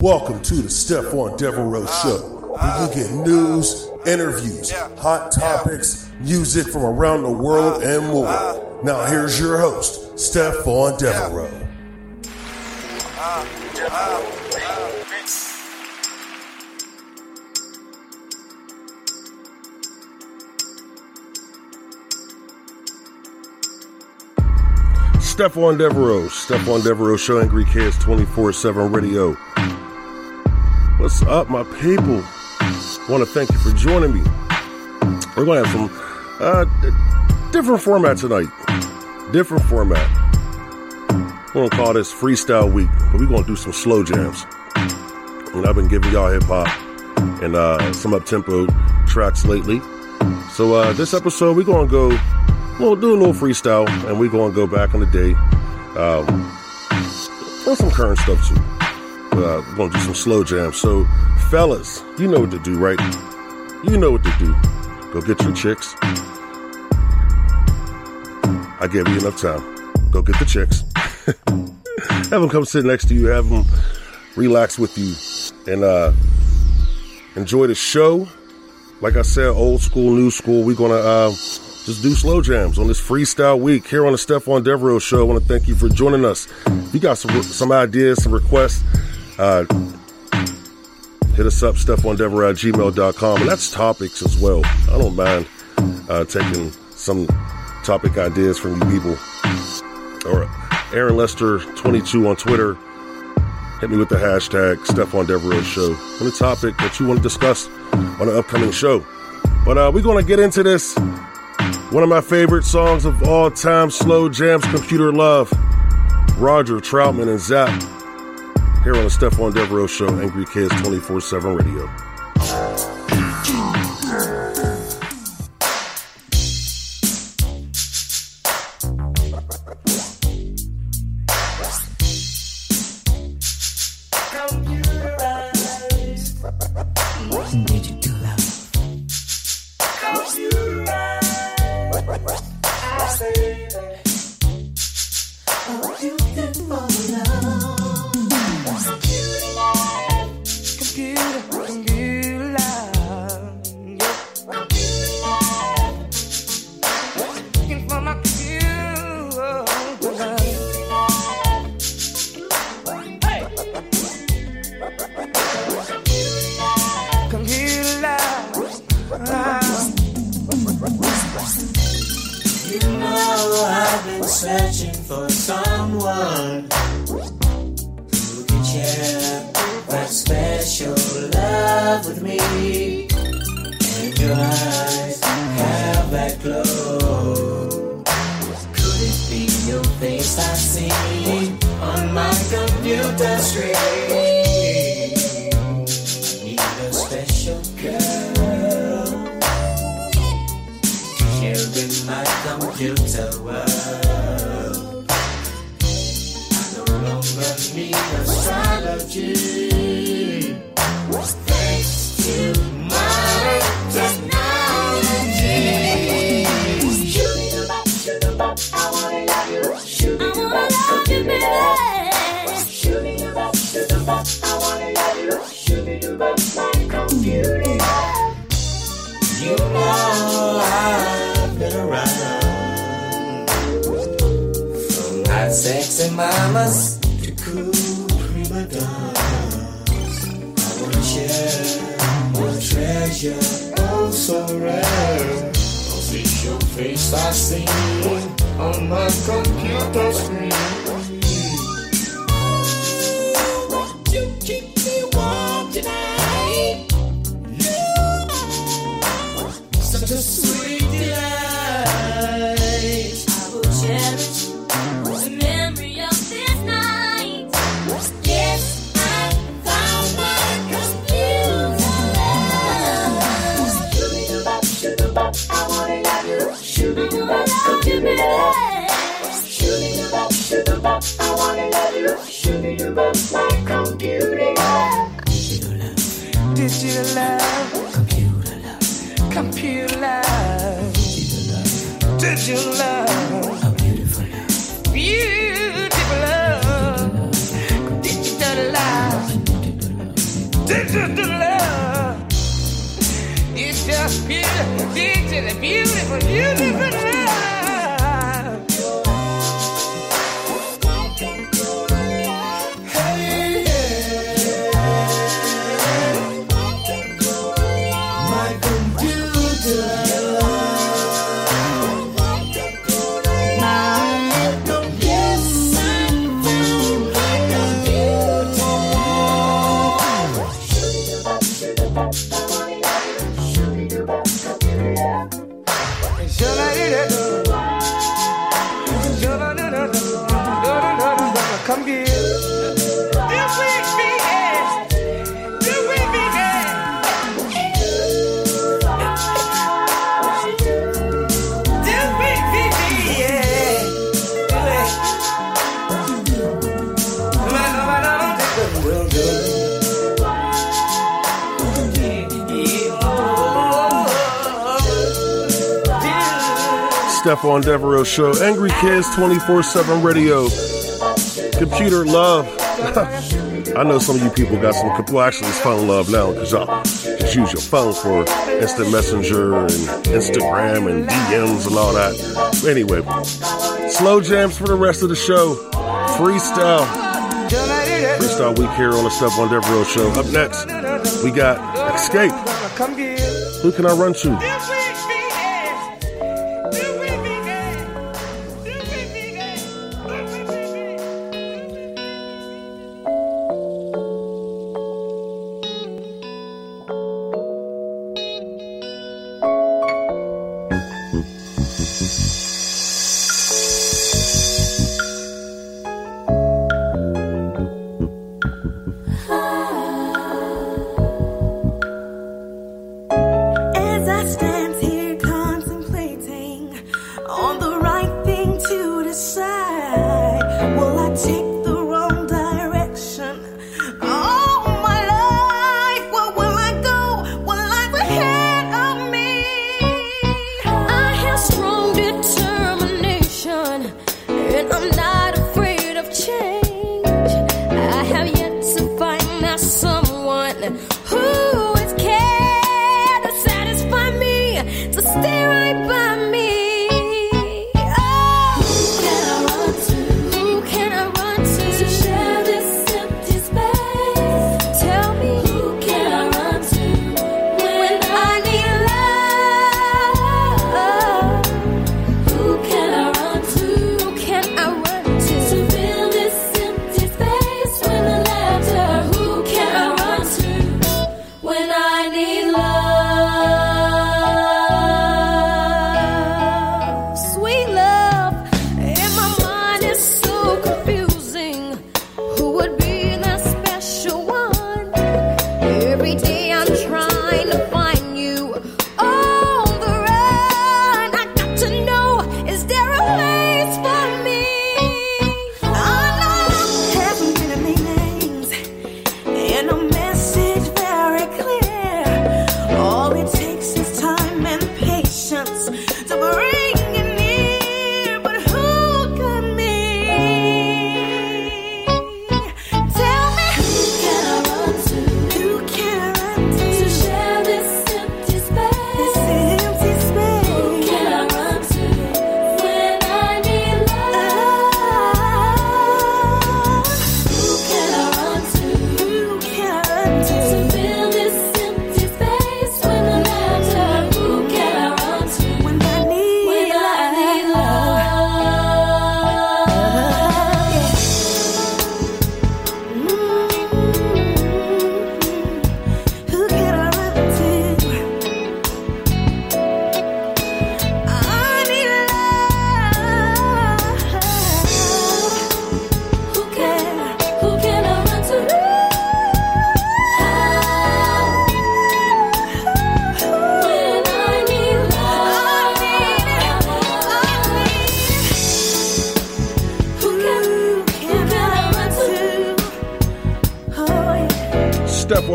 Welcome to the Stephon Devereux Show. where you get news, interviews, hot topics, music from around the world, and more. Now here's your host, Stephon Devereux. Stephon Devereux, Stephon Devereux Show, Angry Kids 24 7 Radio. What's up, my people? want to thank you for joining me. We're going to have some uh, different format tonight. Different format. We're going to call this Freestyle Week, but we're going to do some slow jams. And I've been giving y'all hip hop and uh, some up tempo tracks lately. So uh, this episode, we're going to go we'll do a little freestyle, and we're going to go back in the day um, on some current stuff too. Uh, we're to do some slow jams. So, fellas, you know what to do, right? You know what to do. Go get your chicks. I gave you enough time. Go get the chicks. have them come sit next to you. Have them relax with you, and uh, enjoy the show. Like I said, old school, new school. We're gonna uh, just do slow jams on this freestyle week here on the Stephon Devereux Show. I want to thank you for joining us. If you got some some ideas, some requests, uh, hit us up, StephonDevereux at gmail.com. And that's topics as well. I don't mind uh, taking some topic ideas from you people. Or Aaron Lester 22 on Twitter. Hit me with the hashtag Devereux Show on the topic that you want to discuss on an upcoming show. But uh, we're going to get into this one of my favorite songs of all time, Slow Jams Computer Love. Roger Troutman and Zapp. Here on the Stephon Devereux Show, Angry Kids 24 7 Radio. The mamas to cool prima donnas. I wanna share my treasure, oh so rare. Cause see your face I see on my computer screen. shoot me up. Shoot. I wanna love you. Shoot me up computer love. Digital love. Digital love. Computer love. Computer love. Digital love. Digital love. Beautiful love. Beautiful love. Digital love. Digital love. It's just beautiful, digital, beautiful, beautiful love. On Devereux Show, Angry Kids 24 7 Radio, Computer Love. I know some of you people got some, well, actually, it's phone love now because y'all just use your phone for instant messenger and Instagram and DMs and all that. Anyway, slow jams for the rest of the show. Freestyle. Freestyle week here on the Stephon Devereux Show. Up next, we got Xscape. Who can I run to?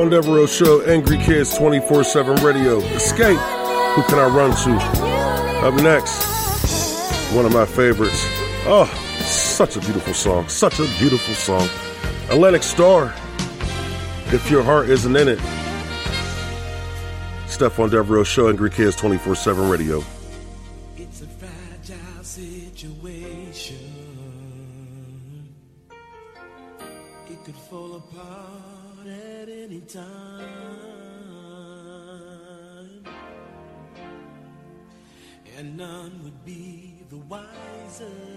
Colin Devereux Show, Angry Kids 24 7 Radio. Xscape, who can I run to? Up next, one of my favorites. Oh, such a beautiful song. Such a beautiful song. Atlantic Starr, if your heart isn't in it. Stephon Devereux Show, Angry Kids 24 7 Radio. Wiser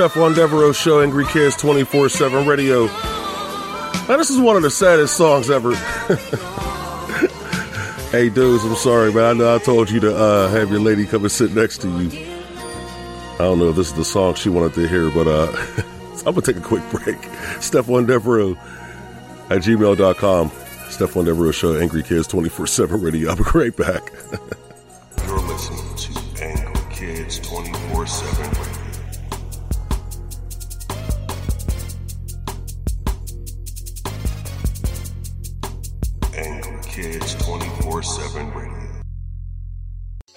Stephon Devereux Show, Angry Kids 24 7 Radio. Now, this is one of the saddest songs ever. hey, dudes, I'm sorry, but I know I told you to uh, have your lady come and sit next to you. I don't know if this is the song she wanted to hear, but uh, I'm going to take a quick break. Stephon Devereux at gmail.com. Stephon Devereux Show, Angry Kids 24 7 Radio. I'll be right back. You're listening to Angry Kids 24 7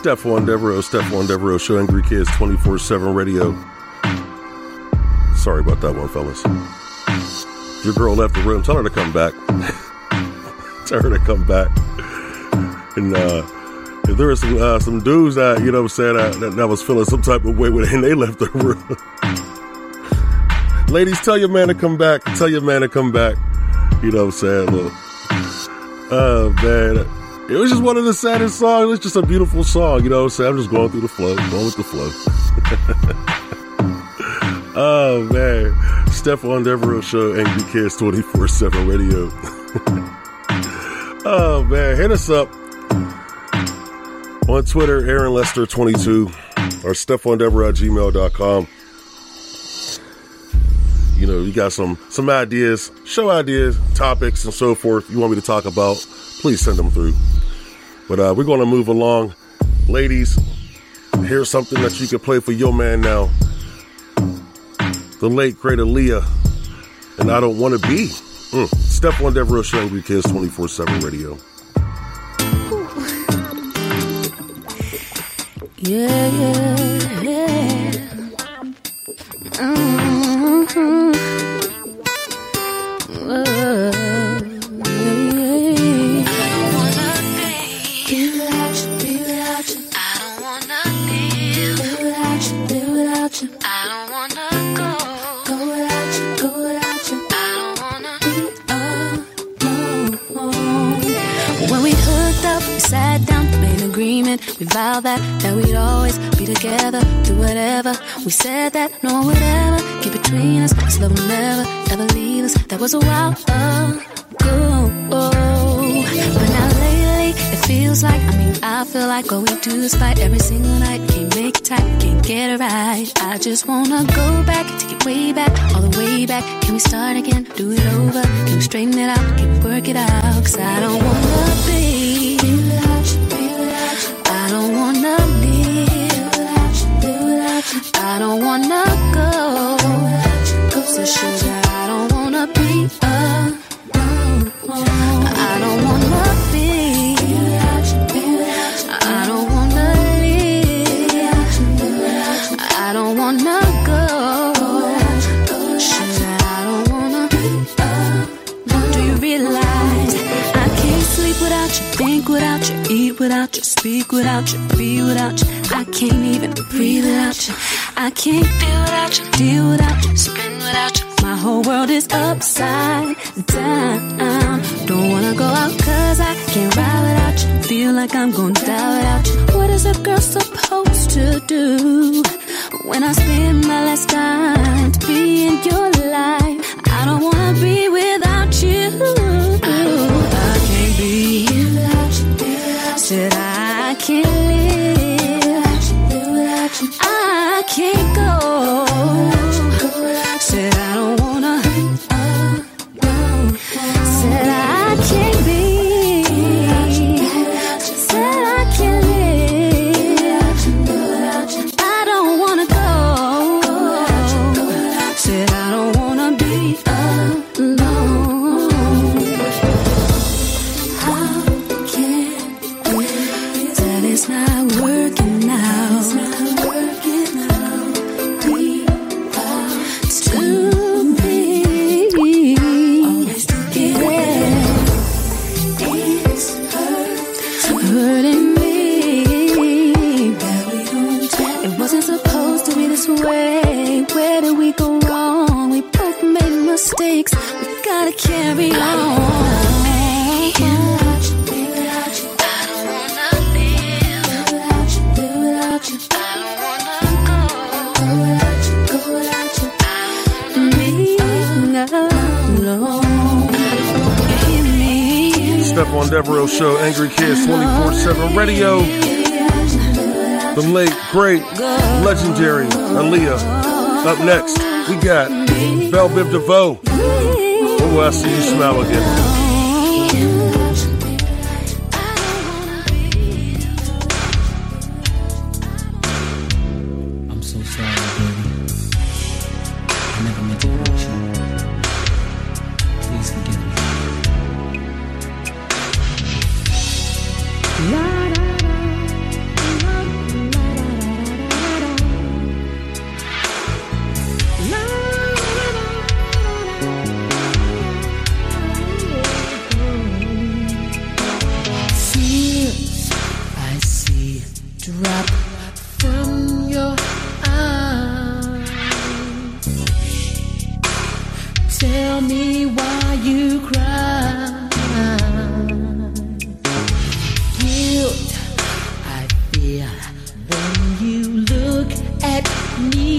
Stephon Devereux, Stephon Devereux, Show Angry Kids 24 7 radio. Sorry about that one, fellas. Your girl left the room. Tell her to come back. Tell her to come back. And uh, there were some uh, some dudes that, you know what I'm saying, uh, that, that was feeling some type of way when and they left the room. Ladies, tell your man to come back. Tell your man to come back. You know what I'm saying? Oh, man. It was just one of the saddest songs. It was just a beautiful song. You know what I'm just going through the flow, going with the flow. oh, man. Stephon Devereux Show, Angry Kids 24 7 radio. oh, man. Hit us up on Twitter, Aaron Lester 22 or Stephon at gmail.com you know, you got some some ideas, show ideas, topics, and so forth. You want me to talk about? Please send them through. But uh, we're going to move along, ladies. Here's something that you can play for your man now. The late great Aaliyah, and I don't want to be. Mm. Step one, Devereux Show Angry Kids 24 7 radio. Yeah, yeah, yeah. Mhm. Vowed that that we'd always be together, do whatever. We said that no one would ever get between us. This love will never, ever leave us. That was a while ago. But now lately, it feels like, I mean, I feel like all we do is fight every single night. Can't make it tight, can't get it right. I just wanna go back, take it way back, all the way back. Can we start again, do it over? Can we straighten it out, can we work it out? Cause I don't wanna be I don't wanna go sugar. I don't wanna be alone. I don't wanna be. I don't wanna live I don't wanna go I don't wanna be. do you realize I can't sleep without you, think without you, eat without you, speak without you, be without you. I can't even breathe without you. I can't feel without you, deal without you, spin without you. My whole world is upside down. Don't wanna go out cause I can't ride without you. Feel like I'm gonna die without you. What is a girl supposed to do when I spend my last time to be in your life? I don't wanna be without you. I can't be without you. Said I can't live can't go. Great, legendary Aaliyah. Up next, we got Belle Biv DeVoe. Oh, I see you smile again. Tell me why you cry. Guilt I feel when you look at me.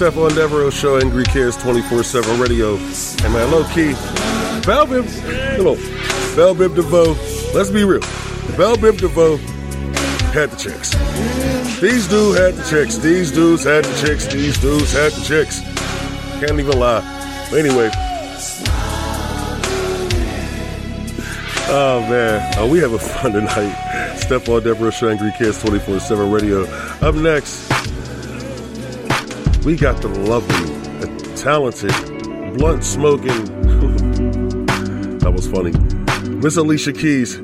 Stephon Devereux Show, Angry Kids 24 7 radio. And man, low key, Belle Biv, know, Belle Biv DeVoe, let's be real. Belle Biv DeVoe had the chicks. These dudes had the chicks. These dudes had the chicks. These dudes had the chicks. Can't even lie. But anyway. Oh man, oh, we have a fun tonight. Stephon Devereux Show, Angry Kids 24 7 radio. Up next, we got the lovely, the talented, blunt smoking. that was funny. Miss Alicia Keys.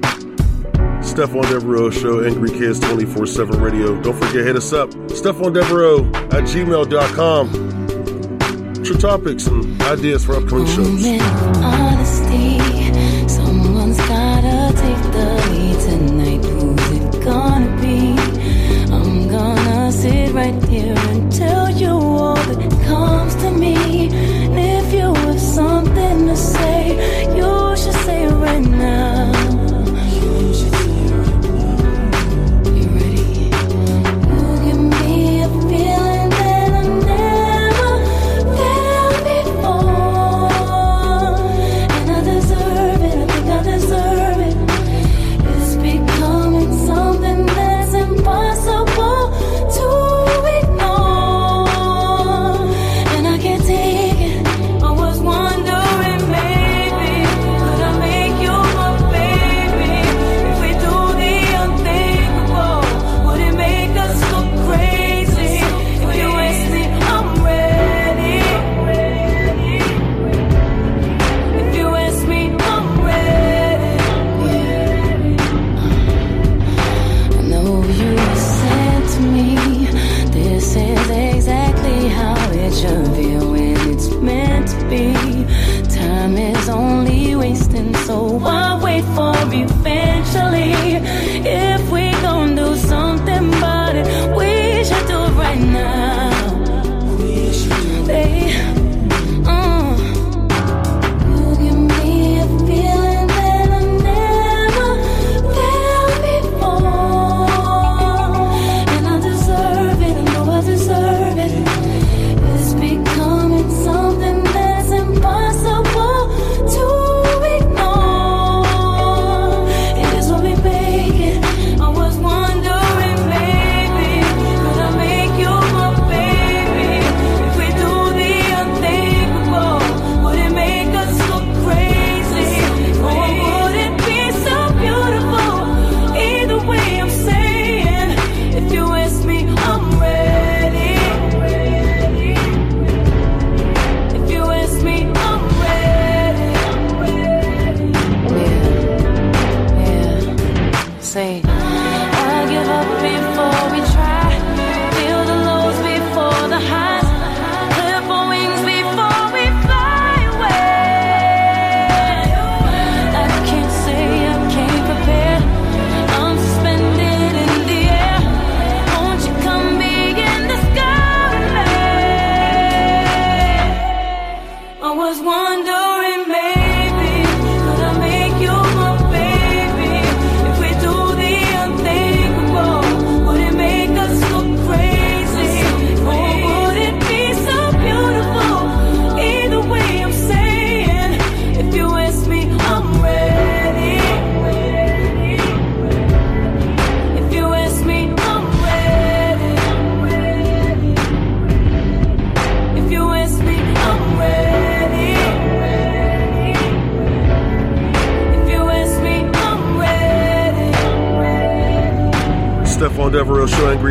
Stephon Devereux Show, Angry Kids 24 7 radio. Don't forget, hit us up. Stephon Devereux at gmail.com. Your topics and ideas for upcoming shows? Honesty,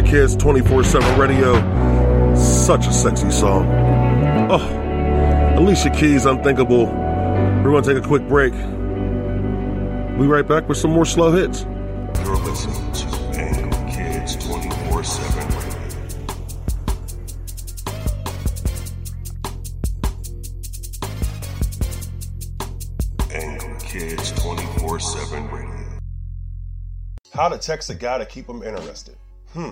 Kids, 24 7 radio. Such a sexy song. Oh, Alicia Keys, Unthinkable. We're going to take a quick break. We'll Be right back with some more slow hits. You're listening to Angry Kids 24 7 radio. Angry Kids 24 7 radio. How to text a guy to keep him interested? Hmm,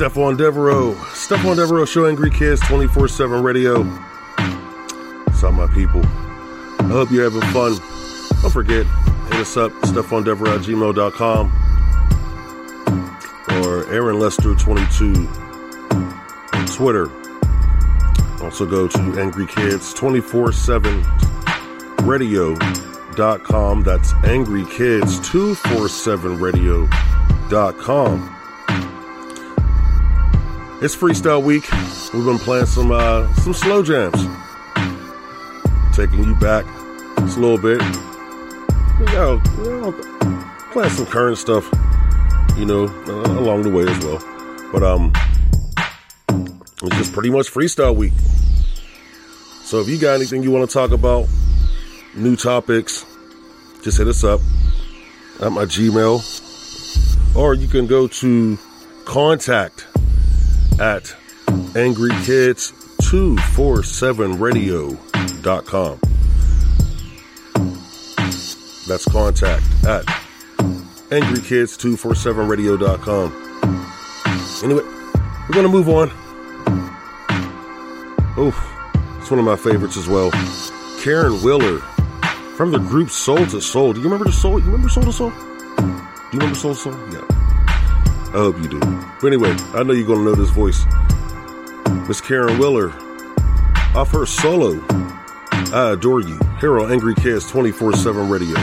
Stephon Devereux. Stephon Devereux Show Angry Kids 24 7 radio. What's up, my people? I hope you're having fun. Don't forget, hit us up, StephonDevereux at gmail.com or Aaron Lester 22 on Twitter. Also go to Angry Kids 24 7 radio.com. That's Angry Kids 247 radio.com. It's freestyle week. We've been playing some uh, some slow jams, taking you back just a little bit. You know, you know, playing some current stuff, you know, uh, along the way as well. But um, it's just pretty much freestyle week. So if you got anything you want to talk about, new topics, just hit us up at my Gmail, or you can go to contact at angrykids247radio.com. That's contact at angrykids247radio.com. Anyway, we're going to move on. Oh, it's one of my favorites as well. Caron Wheeler from the group Soul II Soul. Do you remember the Soul? You remember Soul II Soul? Do you remember Soul II Soul? Yeah. I hope you do. But anyway, I know you're going to know this voice. Miss Caron Wheeler, off her solo, I Adore You, on Angry Kids 24 7 radio.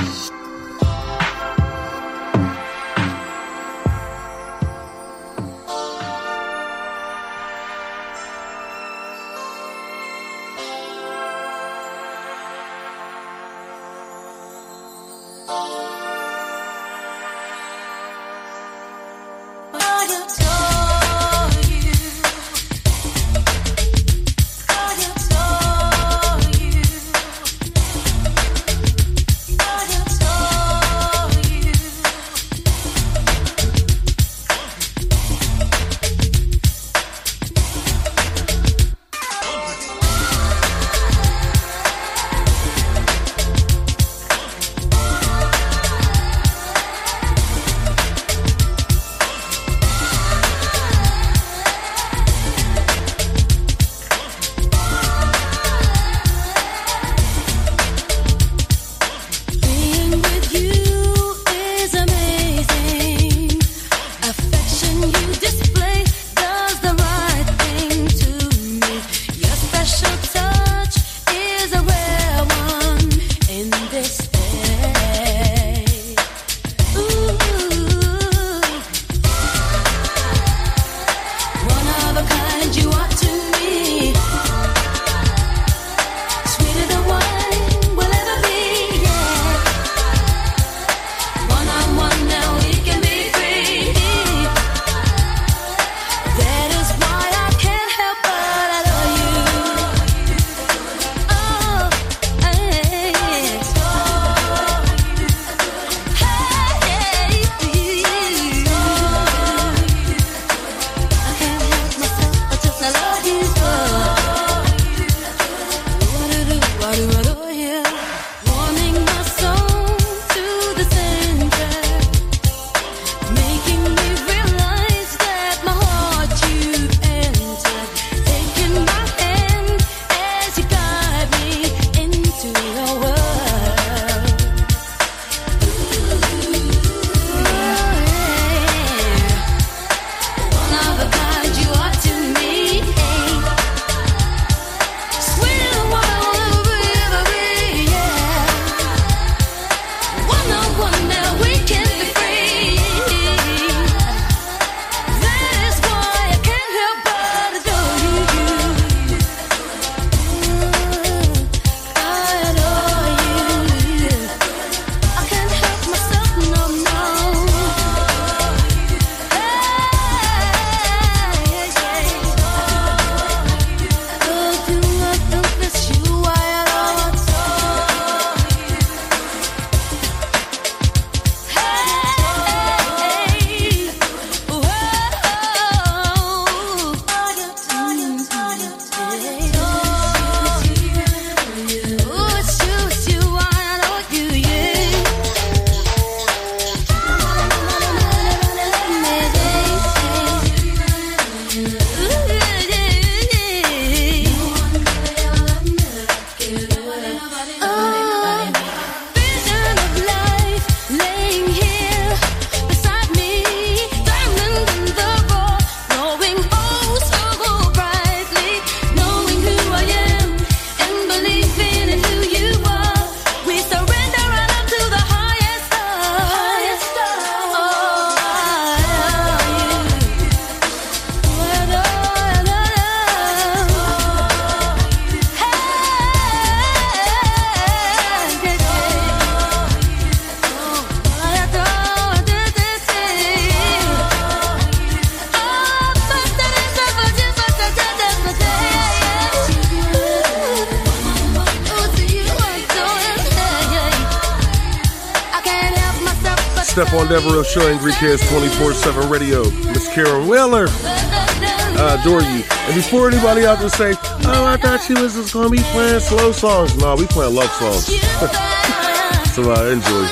Stephon Devereux Show, Angry Kids 24 7 Radio. Miss Caron Wheeler. I adore you. And before anybody out there say, oh, I thought you was just going to be playing slow songs. No, we playing love songs. so uh, enjoy.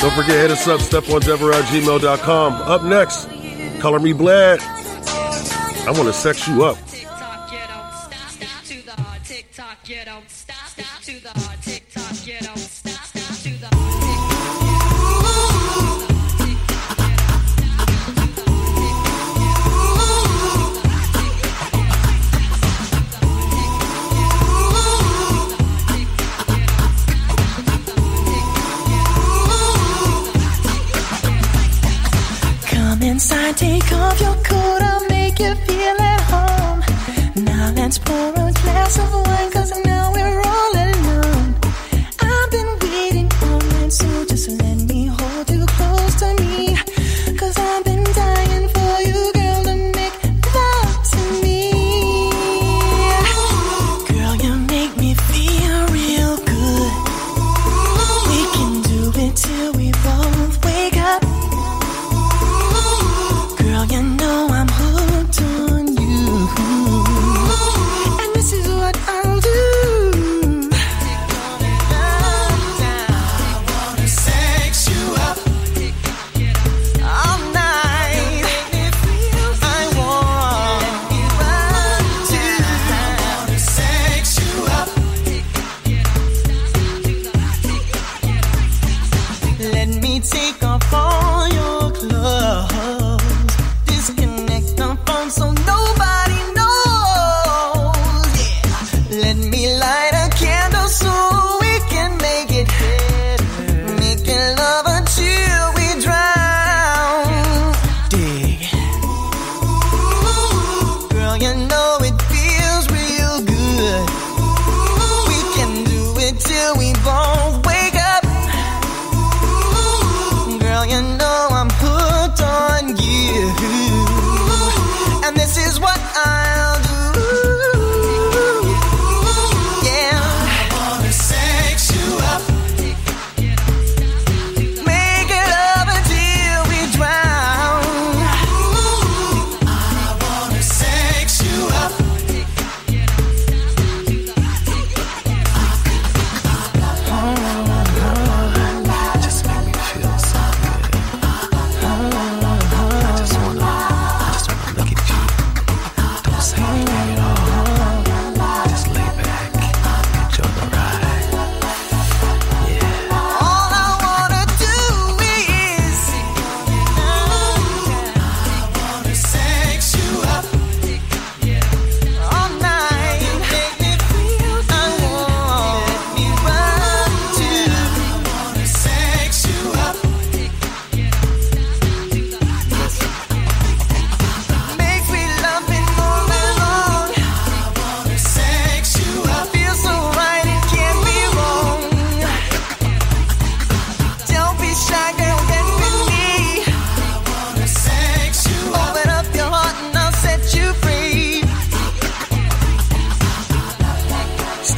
Don't forget, hit us up, stephondevereux at gmail.com. Up next, Color Me Badd. I want to sex you up. Come take off your coat, I'll make you feel at home. Now let's pour a glass of wine, cause Let me take off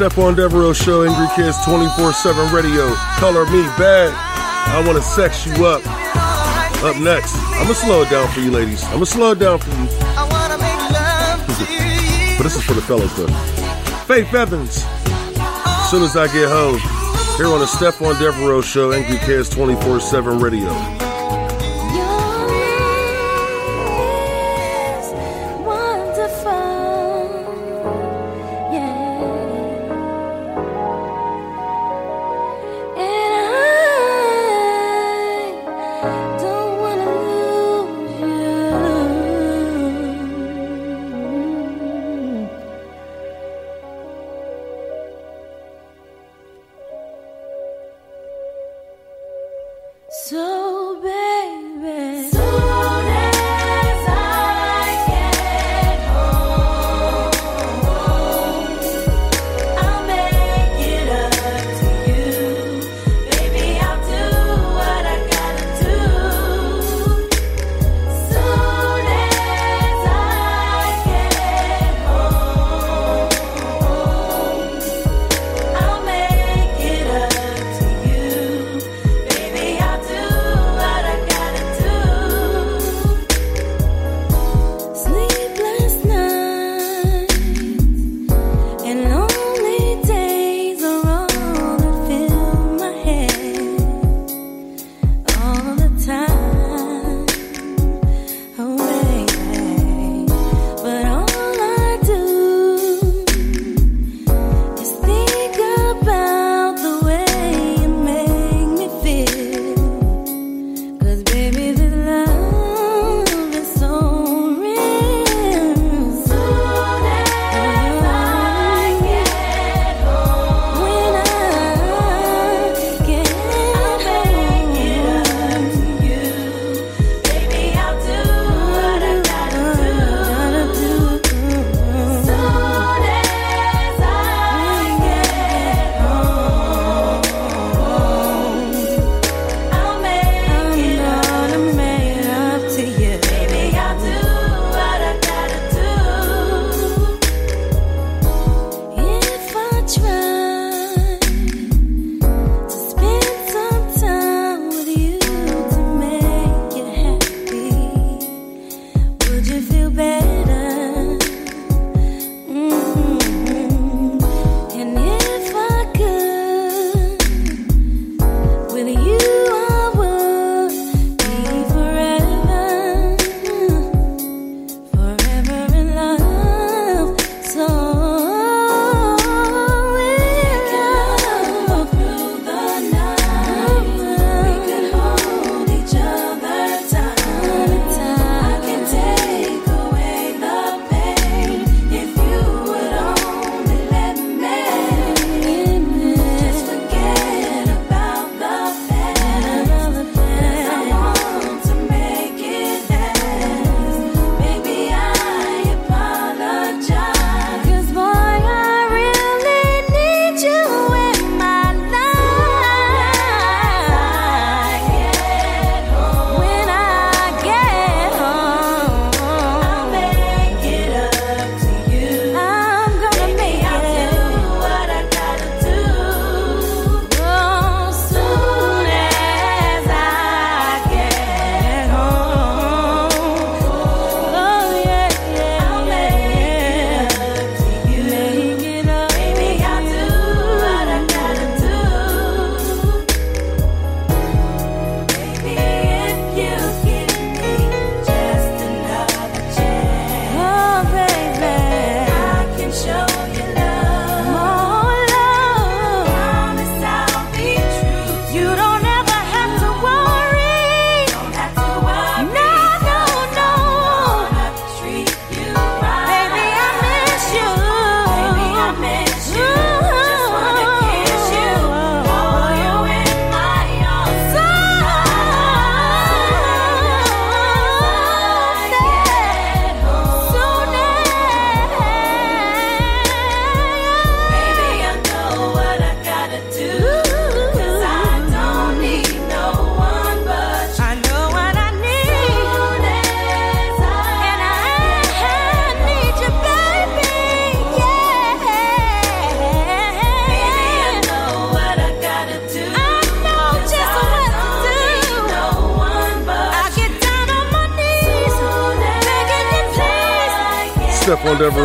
Stephon Devereux Show, Angry Kids 24 7 Radio. Color Me Badd. I want to sex you up. Up next, I'm going to slow it down for you, ladies. I'm going to slow it down for you. I wanna make love to you. But this is for the fellas, though. Faith Evans. As soon as I get home, here on the Stephon Devereux Show, Angry Kids 24 7 Radio.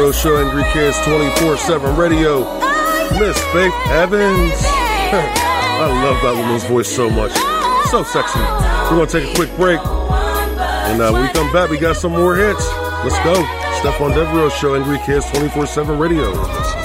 Devereux Show, Angry Kids 24 7 Radio. Miss Faith Evans. I love that woman's voice so much. So sexy. We're going to take a quick break. And uh, when we come back, we got some more hits. Let's go. Stephon Devereux Show, Angry Kids 24 7 Radio.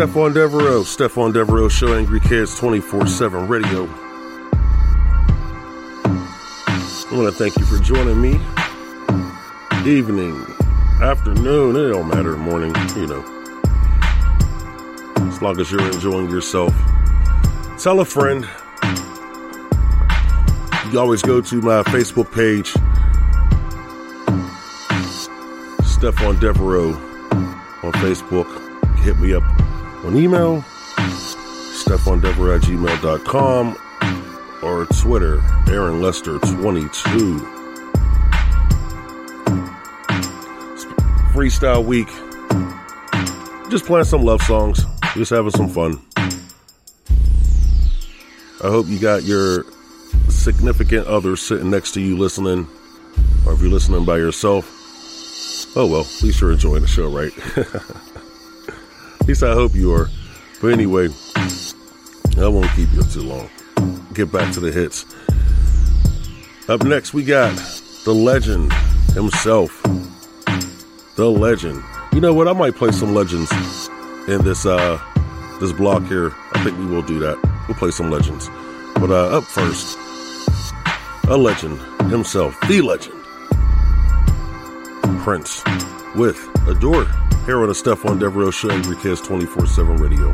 Stephon Devereux, Stephon Devereux Show, Angry Kids 24 7 Radio. I want to thank you for joining me. Evening, afternoon, it don't matter, morning, you know. As long as you're enjoying yourself. Tell a friend. You always go to my Facebook page, Stephon Devereux on Facebook. Hit me up on email, StephonDevereux at gmail.com, or Twitter, Aaron Lester 22. Freestyle week. Just playing some love songs, just having some fun. I hope you got your significant other sitting next to you listening, or if you're listening by yourself. Oh well, at least you're enjoying the show, right? At least I hope you are. But anyway, I won't keep you too long. Get back to the hits. Up next, we got the legend himself. The legend. You know what? I might play some legends in this uh this block here. I think we will do that. We'll play some legends. But uh up first, a legend himself, the legend. Prince with Adore here on the Stephon Devereux Show, Angry Kids 24 7 Radio.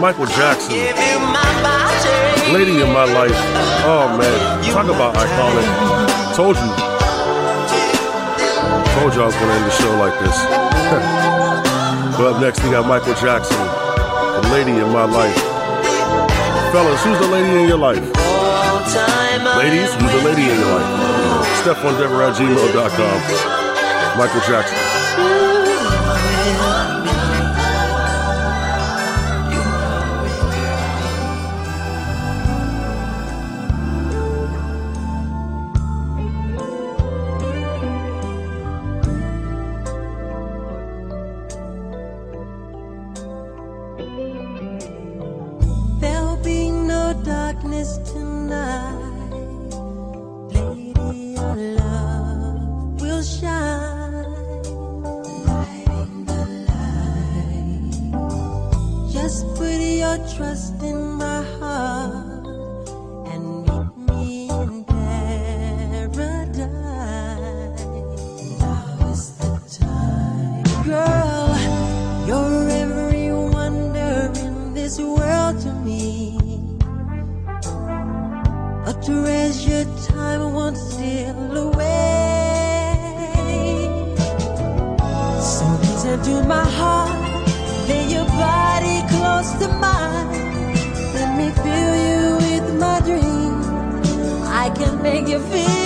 Michael Jackson, Lady in My Life. Oh man, talk about iconic. Told you. Told you I was gonna end the show like this. but up next we got Michael Jackson, the Lady in My Life. Fellas, who's the lady in your life? Ladies, who's the lady in your life? StephonDevereux at gmail.com. Michael Jackson. your trust in can make you feel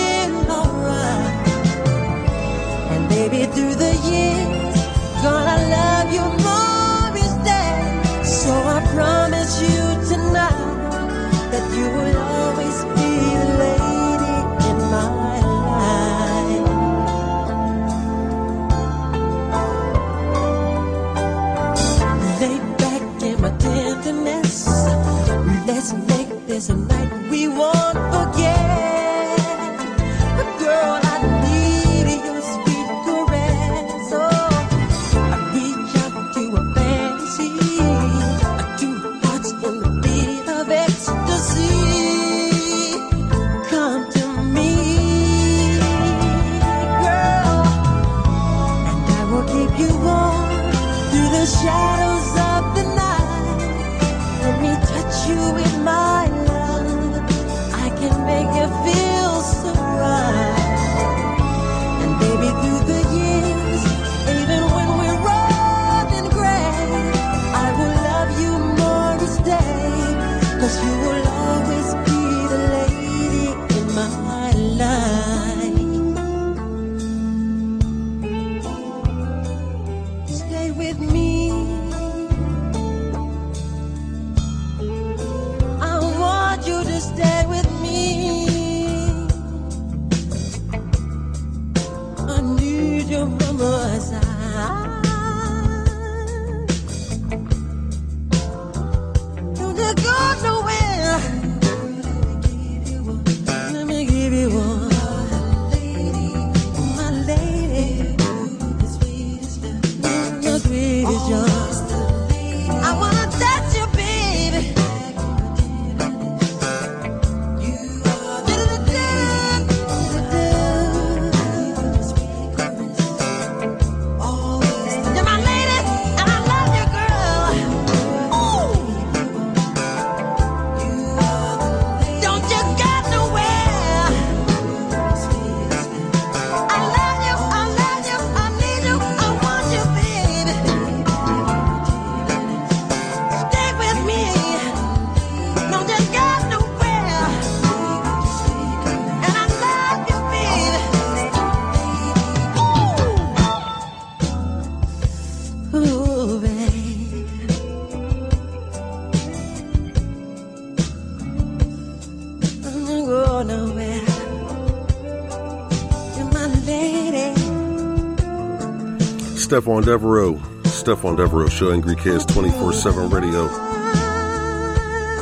Stephon Devereux. Stephon Devereux Show, Angry Kids 24 7 radio.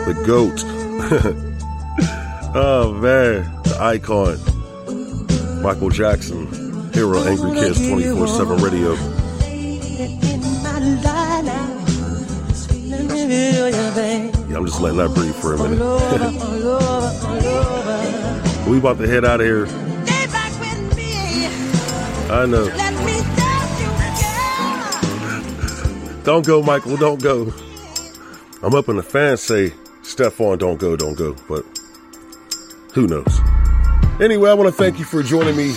The GOAT. oh, man. The icon. Michael Jackson. Hero, Angry Kids 24 7 radio. In my life now. Let me feel you, babe. Yeah, I'm just letting that breathe for a minute. over, all over, all over. we about to head out of here. Stay back with me. I know. Don't go, Michael. Don't go. I'm up in the fans say, Stephon, don't go, don't go. But who knows? Anyway, I want to thank you for joining me.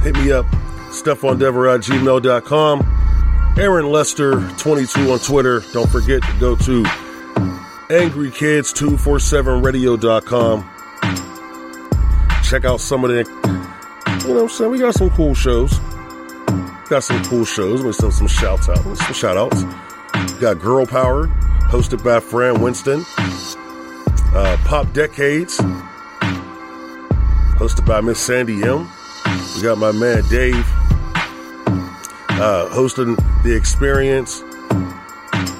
Hit me up, StephonDevereux at gmail.com. Aaron Lester 22 on Twitter. Don't forget to go to angrykids247radio.com. Check out some of the, you know what I'm saying? We got some cool shows. Got some cool shows. Me send some shouts out. Some shout outs. Got Girl Power, hosted by Fran Winston. Uh, Pop Decades, hosted by Miss Sandy M. We got my man Dave, uh, hosting The Experience,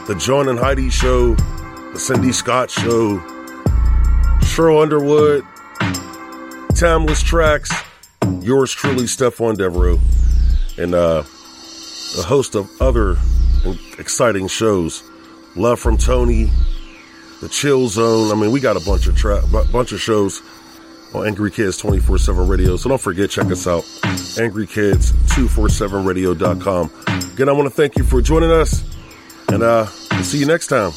The John and Heidi Show, The Cindy Scott Show, Cheryl Underwood, Timeless Tracks, yours truly, Stephon Devereux, and uh, a host of other exciting shows. Love from Tony, The Chill Zone. I mean, we got a bunch of tra- bu- bunch of shows on Angry Kids 24 7 Radio. So don't forget, check us out. AngryKids247radio.com. Again, I want to thank you for joining us, and uh, we'll see you next time.